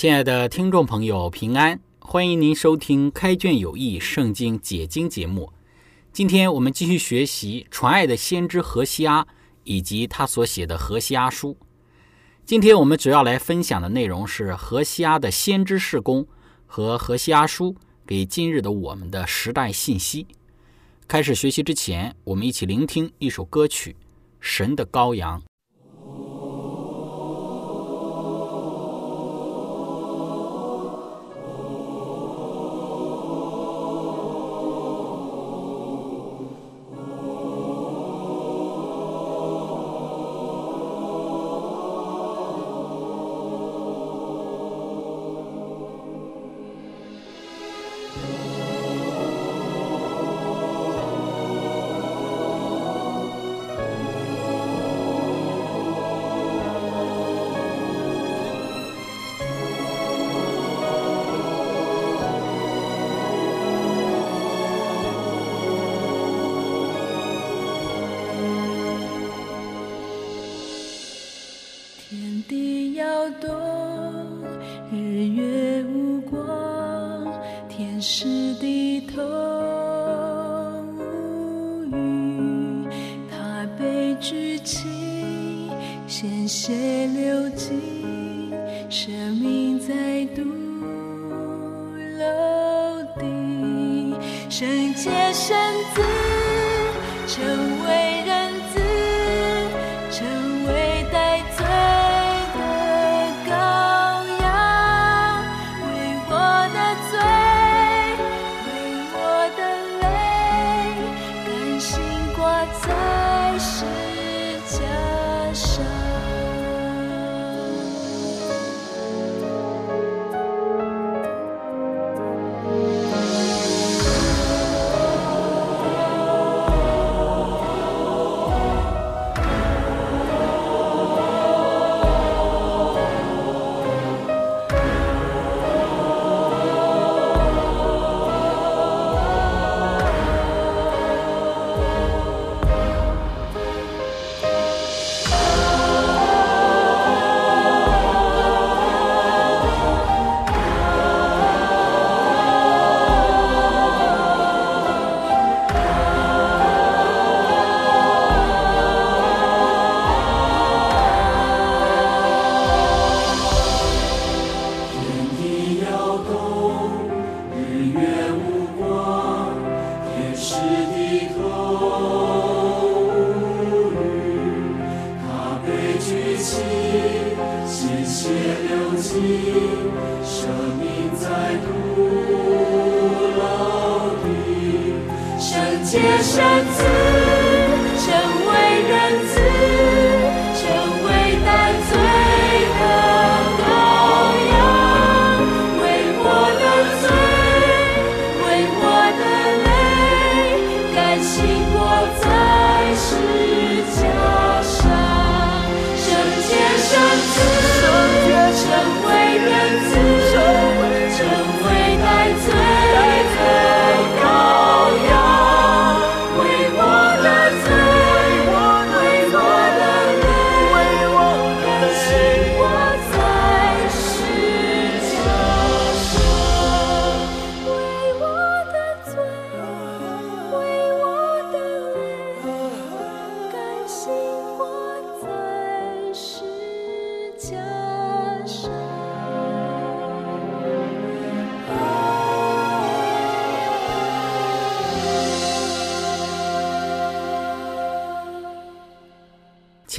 亲爱的听众朋友，平安！欢迎您收听《开卷有益·圣经解经》节目。今天我们继续学习传爱的先知何西阿以及他所写的《何西阿书》。今天我们主要来分享的内容是何西阿的先知事工和《何西阿书》给今日的我们的时代信息。开始学习之前，我们一起聆听一首歌曲《神的羔羊》。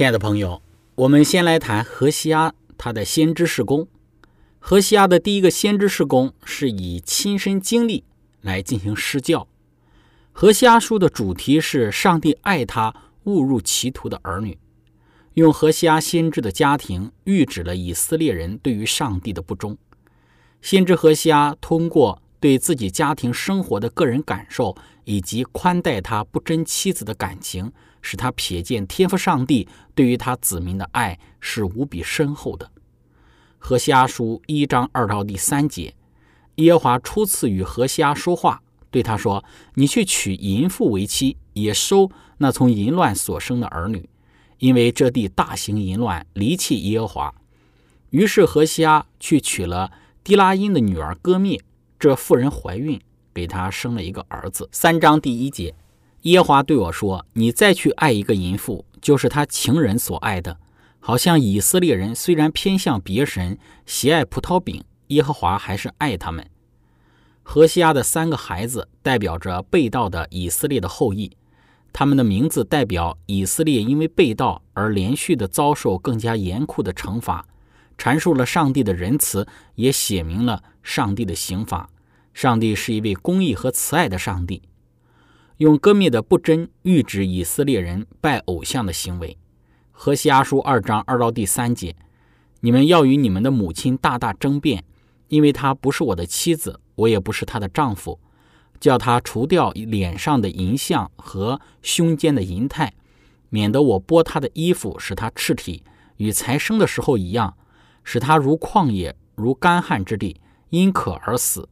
亲爱的朋友，我们先来谈何西阿他的先知事工。何西阿的第一个先知事工是以亲身经历来进行施教。何西阿书的主题是上帝爱他误入歧途的儿女，用何西阿先知的家庭预指了以色列人对于上帝的不忠。先知何西阿通过对自己家庭生活的个人感受，以及宽待他不贞妻子的感情。使他瞥见天赋上帝对于他子民的爱是无比深厚的。何西阿书一章二到第三节，耶和华初次与何西阿说话，对他说：“你去娶淫妇为妻，也收那从淫乱所生的儿女，因为这地大行淫乱，离弃耶和华。”于是何西阿去娶了迪拉因的女儿割灭，这妇人怀孕，给他生了一个儿子。三章第一节。耶华对我说：“你再去爱一个淫妇，就是他情人所爱的，好像以色列人虽然偏向别神，喜爱葡萄饼，耶和华还是爱他们。”何西阿的三个孩子代表着被盗的以色列的后裔，他们的名字代表以色列因为被盗而连续的遭受更加严酷的惩罚，阐述了上帝的仁慈，也写明了上帝的刑罚。上帝是一位公义和慈爱的上帝。用割灭的不真喻指以色列人拜偶像的行为。何西阿书二章二到第三节：你们要与你们的母亲大大争辩，因为她不是我的妻子，我也不是她的丈夫。叫她除掉脸上的银像和胸间的银态，免得我剥她的衣服，使她赤体，与才生的时候一样，使她如旷野，如干旱之地，因渴而死。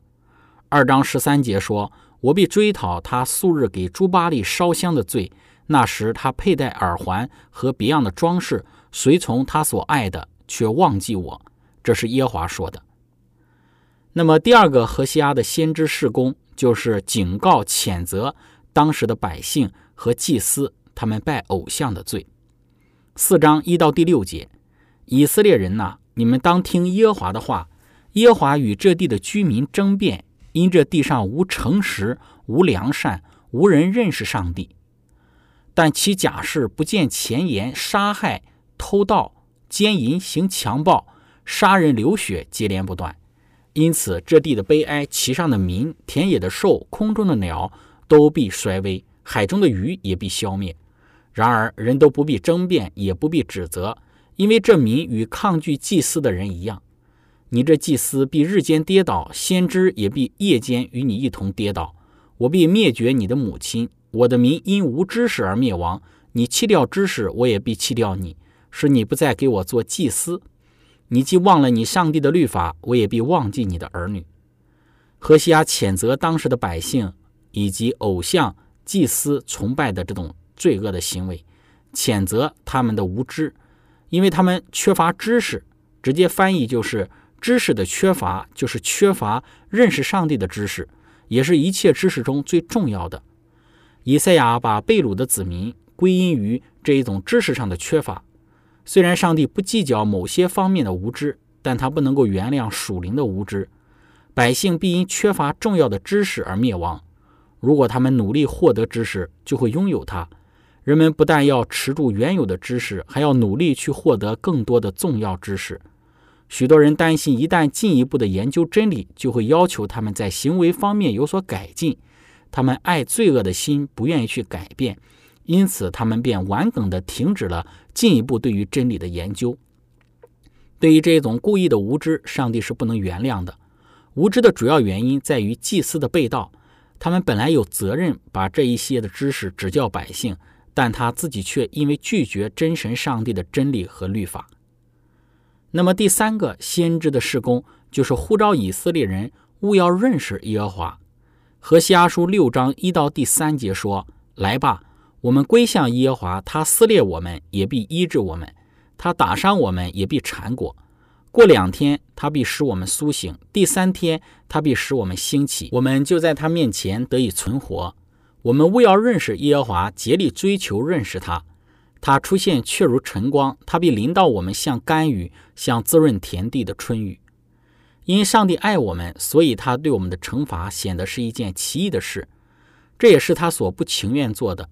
二章十三节说。我必追讨他素日给朱巴利烧香的罪。那时他佩戴耳环和别样的装饰，随从他所爱的，却忘记我。这是耶华说的。那么第二个何西阿的先知事工，就是警告、谴责当时的百姓和祭司他们拜偶像的罪。四章一到第六节，以色列人呐，你们当听耶华的话。耶华与这地的居民争辩。因这地上无诚实、无良善，无人认识上帝。但其假事不见前言，杀害、偷盗、奸淫、行强暴、杀人流血，接连不断。因此，这地的悲哀，其上的民、田野的兽、空中的鸟，都必衰微；海中的鱼也必消灭。然而，人都不必争辩，也不必指责，因为这民与抗拒祭司的人一样。你这祭司必日间跌倒，先知也必夜间与你一同跌倒。我必灭绝你的母亲，我的民因无知识而灭亡。你弃掉知识，我也必弃掉你，使你不再给我做祭司。你既忘了你上帝的律法，我也必忘记你的儿女。何西阿谴责当时的百姓以及偶像祭司崇拜的这种罪恶的行为，谴责他们的无知，因为他们缺乏知识。直接翻译就是。知识的缺乏，就是缺乏认识上帝的知识，也是一切知识中最重要的。以赛亚把贝鲁的子民归因于这一种知识上的缺乏。虽然上帝不计较某些方面的无知，但他不能够原谅属灵的无知。百姓必因缺乏重要的知识而灭亡。如果他们努力获得知识，就会拥有它。人们不但要持住原有的知识，还要努力去获得更多的重要知识。许多人担心，一旦进一步的研究真理，就会要求他们在行为方面有所改进。他们爱罪恶的心不愿意去改变，因此他们便顽梗地停止了进一步对于真理的研究。对于这种故意的无知，上帝是不能原谅的。无知的主要原因在于祭司的被盗，他们本来有责任把这一些的知识指教百姓，但他自己却因为拒绝真神上帝的真理和律法。那么第三个先知的事工，就是呼召以色列人务要认识耶和华。何西阿书六章一到第三节说：“来吧，我们归向耶和华，他撕裂我们，也必医治我们；他打伤我们，也必缠裹。过两天，他必使我们苏醒；第三天，他必使我们兴起。我们就在他面前得以存活。我们务要认识耶和华，竭力追求认识他。”它出现却如晨光，它必临到我们，像甘雨，像滋润田地的春雨。因上帝爱我们，所以他对我们的惩罚显得是一件奇异的事。这也是他所不情愿做的。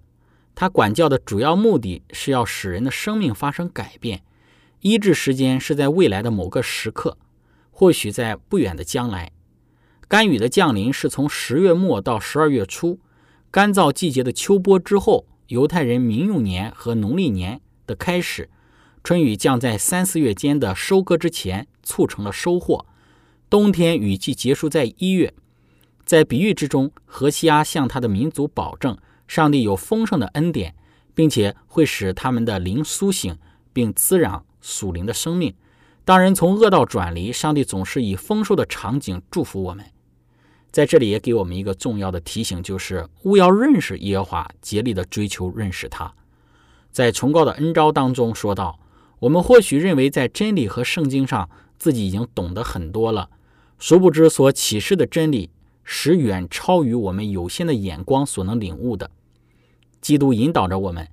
他管教的主要目的是要使人的生命发生改变。医治时间是在未来的某个时刻，或许在不远的将来。甘雨的降临是从十月末到十二月初，干燥季节的秋播之后，犹太人民用年和农历年的开始。春雨将在三四月间的收割之前，促成了收获。冬天雨季结束在一月。在比喻之中，何西阿向他的民族保证，上帝有丰盛的恩典，并且会使他们的灵苏醒，并滋养属灵的生命。当人从恶道转离，上帝总是以丰收的场景祝福我们。在这里也给我们一个重要的提醒，就是勿要认识耶和华，竭力的追求认识他。在崇高的恩招当中说道：“我们或许认为在真理和圣经上自己已经懂得很多了，殊不知所启示的真理。”是远超于我们有限的眼光所能领悟的。基督引导着我们，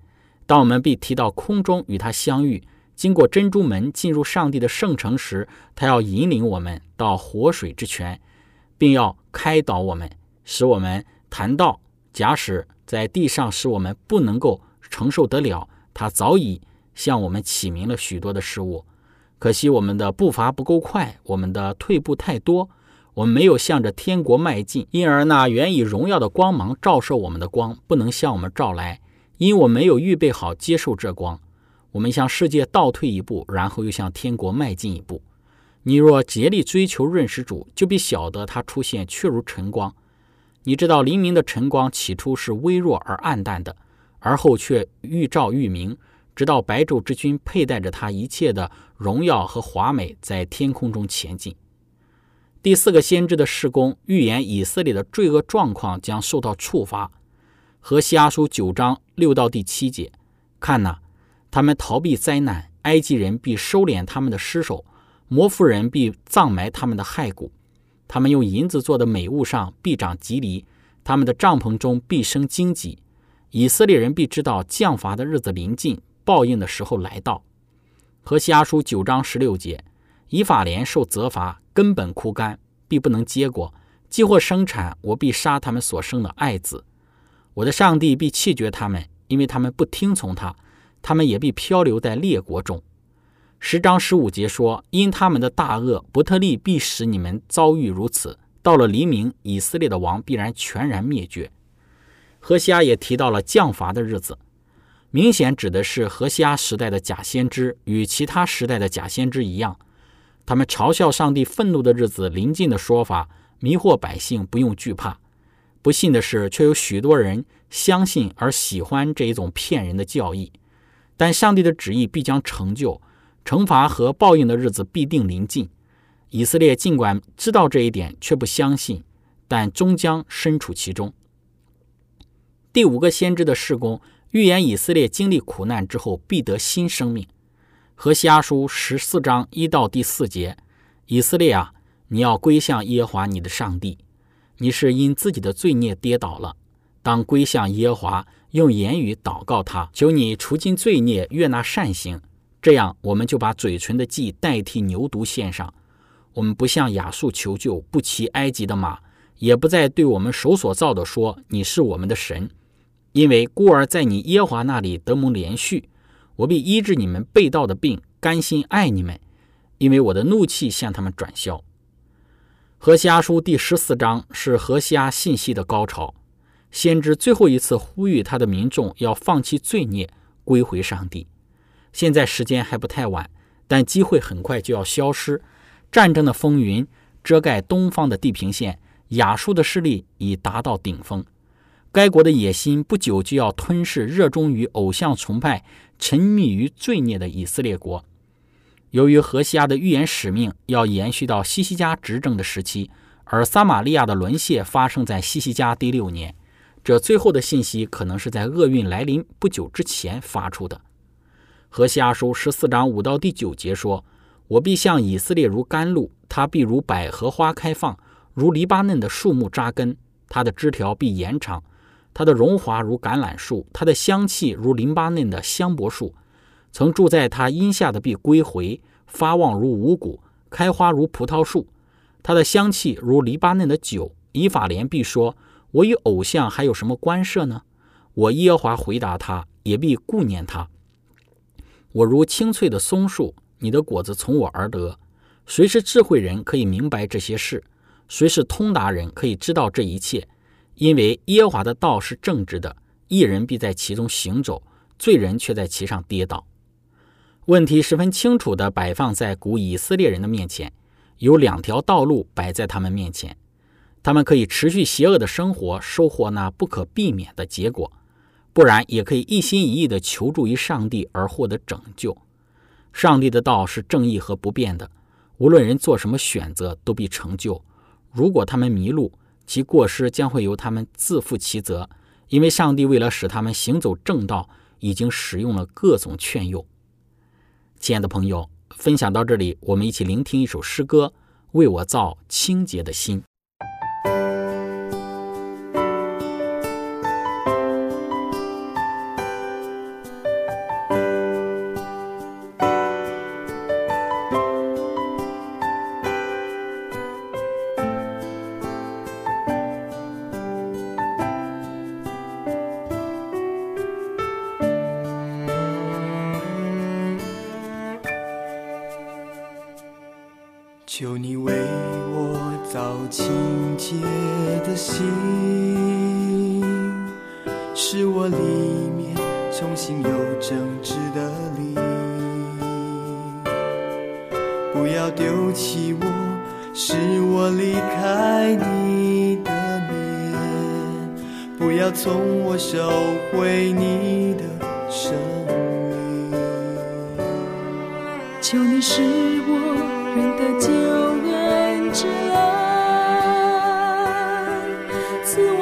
当我们被提到空中与他相遇，经过珍珠门进入上帝的圣城时，他要引领我们到活水之泉，并要开导我们，使我们谈到假使在地上使我们不能够承受得了，他早已向我们启明了许多的事物。可惜我们的步伐不够快，我们的退步太多。我们没有向着天国迈进，因而那原以荣耀的光芒照射我们的光不能向我们照来，因我没有预备好接受这光。我们向世界倒退一步，然后又向天国迈进一步。你若竭力追求认识主，就必晓得他出现却如晨光。你知道黎明的晨光起初是微弱而暗淡的，而后却愈照愈明，直到白昼之君佩戴着他一切的荣耀和华美，在天空中前进。第四个先知的施工预言以色列的罪恶状况将受到处罚。和西阿书九章六到第七节，看呐，他们逃避灾难，埃及人必收敛他们的尸首，摩夫人必葬埋他们的骸骨。他们用银子做的美物上必长棘藜，他们的帐篷中必生荆棘。以色列人必知道降罚的日子临近，报应的时候来到。和西阿书九章十六节。以法莲受责罚，根本枯干，必不能结果；既或生产，我必杀他们所生的爱子。我的上帝必弃绝他们，因为他们不听从他。他们也必漂流在列国中。十章十五节说：因他们的大恶，伯特利必使你们遭遇如此。到了黎明，以色列的王必然全然灭绝。何西阿也提到了降罚的日子，明显指的是何西阿时代的假先知，与其他时代的假先知一样。他们嘲笑上帝愤怒的日子临近的说法，迷惑百姓不用惧怕。不幸的是，却有许多人相信而喜欢这一种骗人的教义。但上帝的旨意必将成就，惩罚和报应的日子必定临近。以色列尽管知道这一点，却不相信，但终将身处其中。第五个先知的事工预言以色列经历苦难之后必得新生命。和西阿书十四章一到第四节，以色列啊，你要归向耶和华你的上帝。你是因自己的罪孽跌倒了，当归向耶和华，用言语祷告他，求你除尽罪孽，悦纳善行。这样，我们就把嘴唇的祭代替牛犊献上。我们不向亚述求救，不骑埃及的马，也不再对我们手所造的说你是我们的神，因为孤儿在你耶和华那里得蒙连续。我必医治你们被盗的病，甘心爱你们，因为我的怒气向他们转消。何西阿书第十四章是何西阿信息的高潮，先知最后一次呼吁他的民众要放弃罪孽，归回上帝。现在时间还不太晚，但机会很快就要消失。战争的风云遮盖东方的地平线，亚述的势力已达到顶峰。该国的野心不久就要吞噬热衷于偶像崇拜、沉迷于罪孽的以色列国。由于何西阿的预言使命要延续到西西家执政的时期，而撒玛利亚的沦陷发生在西西家第六年，这最后的信息可能是在厄运来临不久之前发出的。何西阿书十四章五到第九节说：“我必向以色列如甘露，他必如百合花开放，如黎巴嫩的树木扎根，它的枝条必延长。”它的荣华如橄榄树，它的香气如淋巴嫩的香柏树。曾住在它荫下的必归回，发旺如五谷，开花如葡萄树。它的香气如黎巴嫩的酒。以法莲必说：“我与偶像还有什么关涉呢？我耶和华回答他，也必顾念他。我如青翠的松树，你的果子从我而得。谁是智慧人，可以明白这些事？谁是通达人，可以知道这一切？因为耶和华的道是正直的，一人必在其中行走，罪人却在其上跌倒。问题十分清楚地摆放在古以色列人的面前，有两条道路摆在他们面前，他们可以持续邪恶的生活，收获那不可避免的结果。不然，也可以一心一意地求助于上帝而获得拯救。上帝的道是正义和不变的，无论人做什么选择，都必成就。如果他们迷路，其过失将会由他们自负其责，因为上帝为了使他们行走正道，已经使用了各种劝诱。亲爱的朋友，分享到这里，我们一起聆听一首诗歌：为我造清洁的心。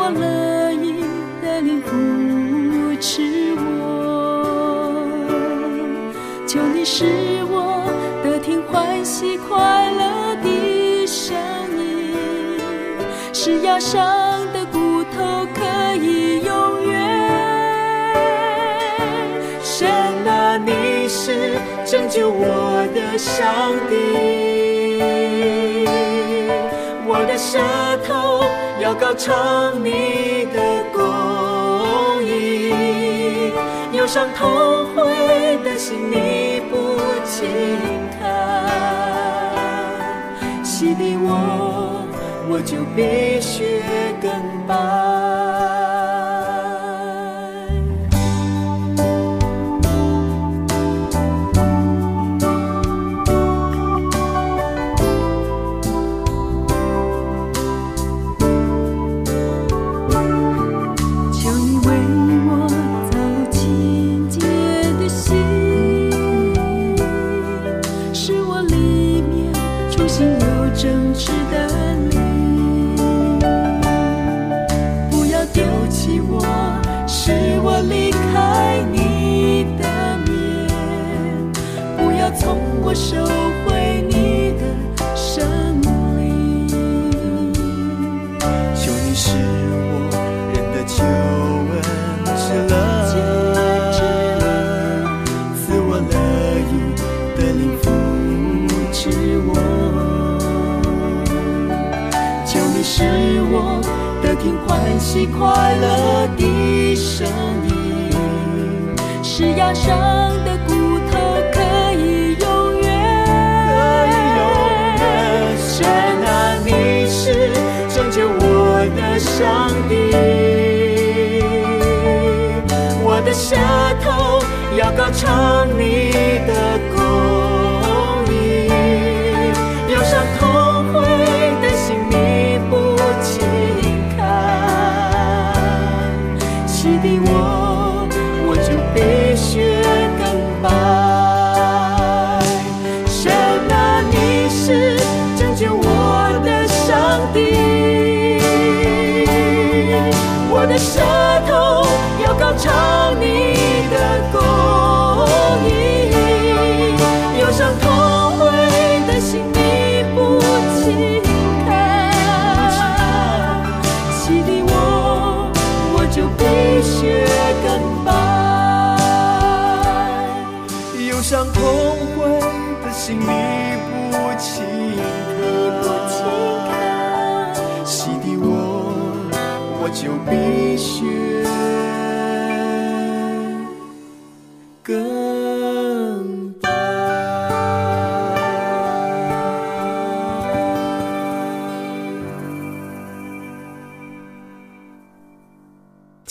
我乐意的你扶持我，求你使我得听欢喜快乐的声音，使压伤的骨头可以永远。神啊，你是拯救我的上帝。舌头要高唱你的公义，忧伤痛会的心你不轻看，洗涤我，我就必须更压伤的骨头可以永远。神啊，你是拯救我的上帝，我的舌头要高唱你的。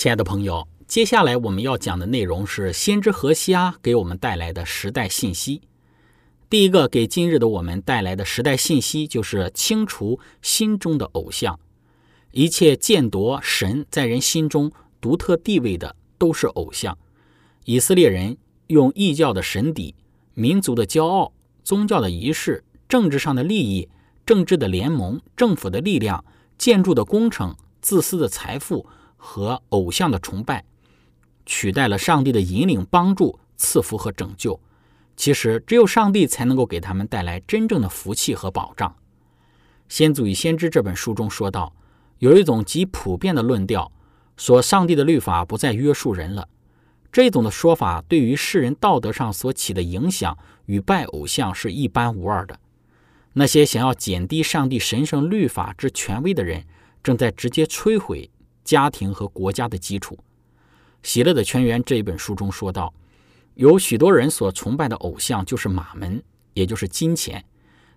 亲爱的朋友，接下来我们要讲的内容是先知何西阿给我们带来的时代信息。第一个给今日的我们带来的时代信息，就是清除心中的偶像。一切见夺神在人心中独特地位的，都是偶像。以色列人用异教的神邸、民族的骄傲、宗教的仪式、政治上的利益、政治的联盟、政府的力量、建筑的工程、自私的财富和偶像的崇拜，取代了上帝的引领、帮助、赐福和拯救。其实，只有上帝才能够给他们带来真正的福气和保障。《先祖与先知》这本书中说到。有一种极普遍的论调，说上帝的律法不再约束人了。这种的说法对于世人道德上所起的影响与拜偶像是一般无二的。那些想要减低上帝神圣律法之权威的人，正在直接摧毁家庭和国家的基础。《喜乐的泉源》这一本书中说道，有许多人所崇拜的偶像就是马门，也就是金钱、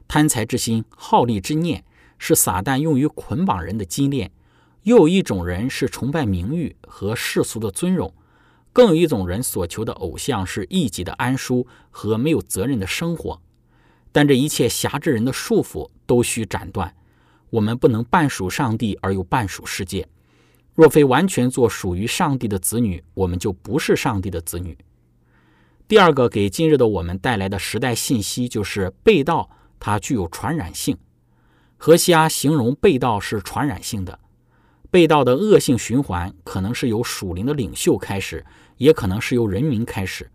贪财之心、好利之念。是撒旦用于捆绑人的金链，又有一种人是崇拜名誉和世俗的尊荣，更有一种人所求的偶像是一己的安舒和没有责任的生活。但这一切辖制人的束缚都需斩断。我们不能半属上帝而又半属世界。若非完全做属于上帝的子女，我们就不是上帝的子女。第二个给今日的我们带来的时代信息就是被盗，它具有传染性。何西阿形容被盗是传染性的，被盗的恶性循环可能是由属灵的领袖开始，也可能是由人民开始，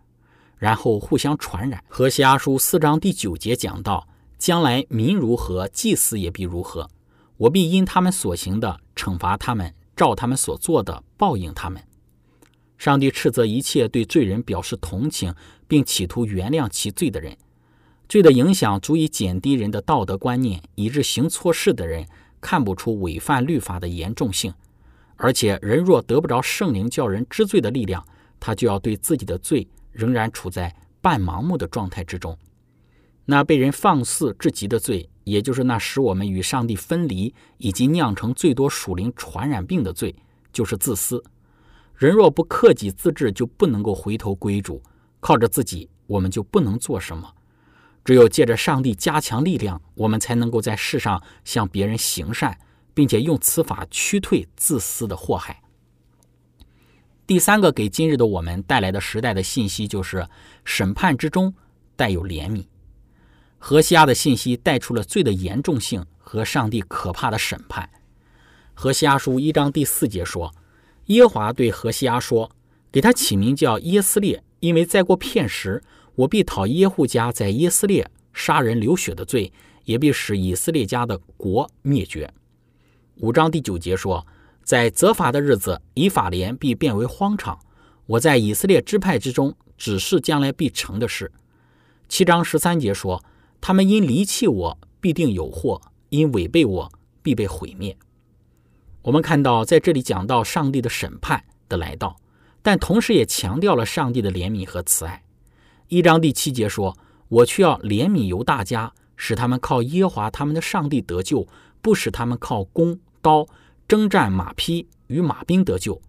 然后互相传染。何西阿书四章第九节讲到：将来民如何，祭司也必如何，我必因他们所行的惩罚他们，照他们所做的报应他们。上帝斥责一切对罪人表示同情，并企图原谅其罪的人。罪的影响足以减低人的道德观念，以致行错事的人看不出违反律法的严重性。而且，人若得不着圣灵叫人知罪的力量，他就要对自己的罪仍然处在半盲目的状态之中。那被人放肆至极的罪，也就是那使我们与上帝分离以及酿成最多属灵传染病的罪，就是自私。人若不克己自治，就不能够回头归主。靠着自己，我们就不能做什么。只有借着上帝加强力量，我们才能够在世上向别人行善，并且用此法驱退自私的祸害。第三个给今日的我们带来的时代的信息，就是审判之中带有怜悯。何西阿的信息带出了罪的严重性和上帝可怕的审判。何西阿书一章第四节说：“耶华对何西阿说，给他起名叫耶斯列，因为再过片时。”我必讨耶户家在耶斯列杀人流血的罪，也必使以色列家的国灭绝。五章第九节说，在责罚的日子，以法莲必变为荒场。我在以色列支派之中只是将来必成的事。七章十三节说，他们因离弃我，必定有祸；因违背我，必被毁灭。我们看到在这里讲到上帝的审判的来到，但同时也强调了上帝的怜悯和慈爱。一章第七节说：“我却要怜悯犹大家，使他们靠耶和华他们的上帝得救，不使他们靠弓刀征战马匹与马兵得救。”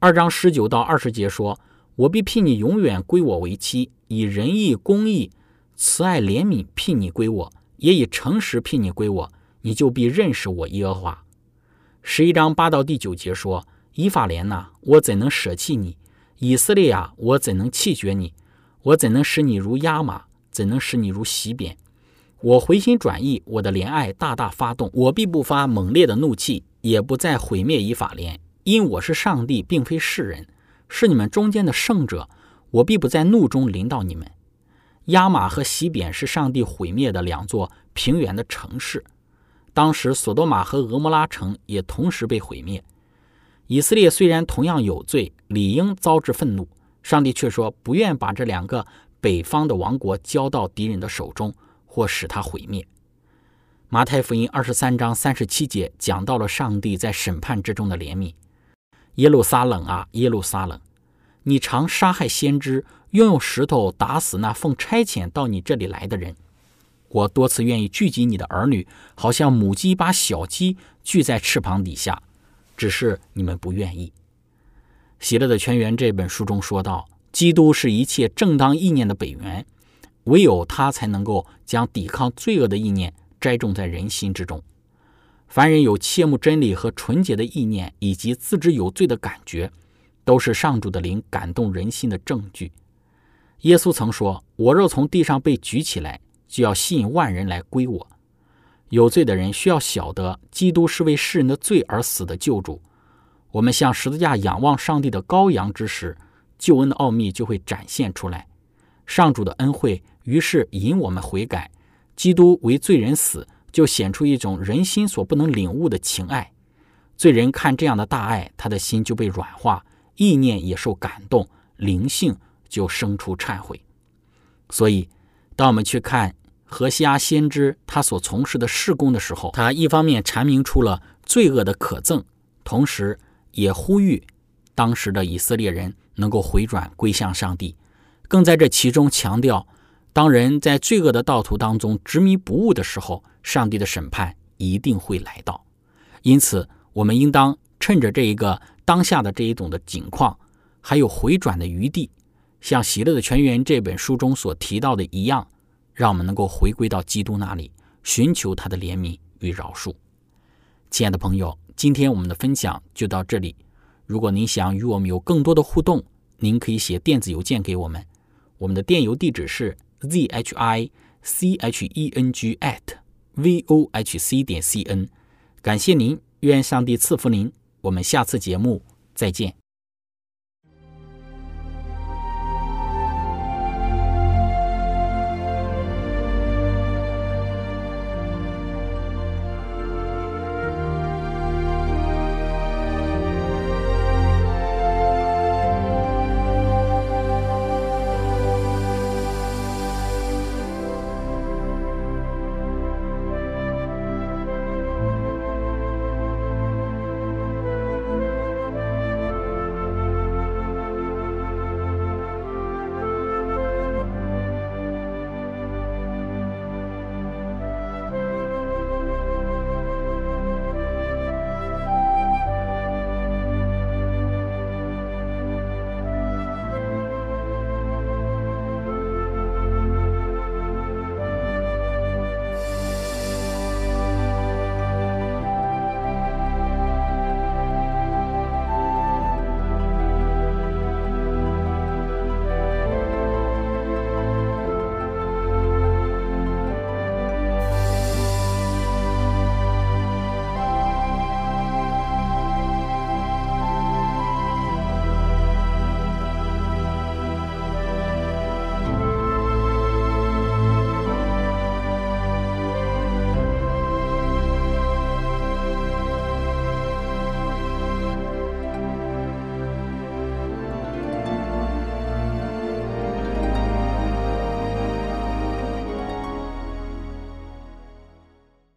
二章十九到二十节说：“我必聘你永远归我为妻，以仁义、公义、慈爱、怜悯聘你归我，也以诚实聘你归我，你就必认识我耶和华。”十一章八到第九节说：“以法莲呐，我怎能舍弃你？以色列啊，我怎能弃绝你？”我怎能使你如压马？怎能使你如洗扁？我回心转意，我的怜爱大大发动，我必不发猛烈的怒气，也不再毁灭以法莲，因我是上帝，并非世人，是你们中间的圣者。我必不在怒中临到你们。压马和洗扁是上帝毁灭的两座平原的城市，当时索多玛和俄摩拉城也同时被毁灭。以色列虽然同样有罪，理应遭致愤怒。上帝却说不愿把这两个北方的王国交到敌人的手中，或使他毁灭。马太福音二十三章三十七节讲到了上帝在审判之中的怜悯。耶路撒冷啊，耶路撒冷，你常杀害先知，用石头打死那奉差遣到你这里来的人。我多次愿意聚集你的儿女，好像母鸡把小鸡聚在翅膀底下，只是你们不愿意。喜乐的泉源》这本书中说道：“基督是一切正当意念的本源，唯有他才能够将抵抗罪恶的意念栽种在人心之中。凡人有切慕真理和纯洁的意念，以及自知有罪的感觉，都是上主的灵感动人心的证据。”耶稣曾说：“我若从地上被举起来，就要吸引万人来归我。”有罪的人需要晓得，基督是为世人的罪而死的救主。我们向十字架仰望上帝的羔羊之时，救恩的奥秘就会展现出来。上主的恩惠于是引我们悔改。基督为罪人死，就显出一种人心所不能领悟的情爱。罪人看这样的大爱，他的心就被软化，意念也受感动，灵性。就生出忏悔，所以，当我们去看何西阿先知他所从事的事工的时候，他一方面阐明出了罪恶的可憎，同时也呼吁当时的以色列人能够回转归向上帝，更在这其中强调，当人在罪恶的道途当中执迷不悟的时候，上帝的审判一定会来到。因此，我们应当趁着这一个当下的这一种的景况，还有回转的余地。像《喜乐的泉源》这本书中所提到的一样，让我们能够回归到基督那里，寻求他的怜悯与饶恕。亲爱的朋友，今天我们的分享就到这里。如果您想与我们有更多的互动，您可以写电子邮件给我们，我们的电邮地址是 z h i c h e n g at v o h c 点 c n。感谢您，愿上帝赐福您。我们下次节目再见。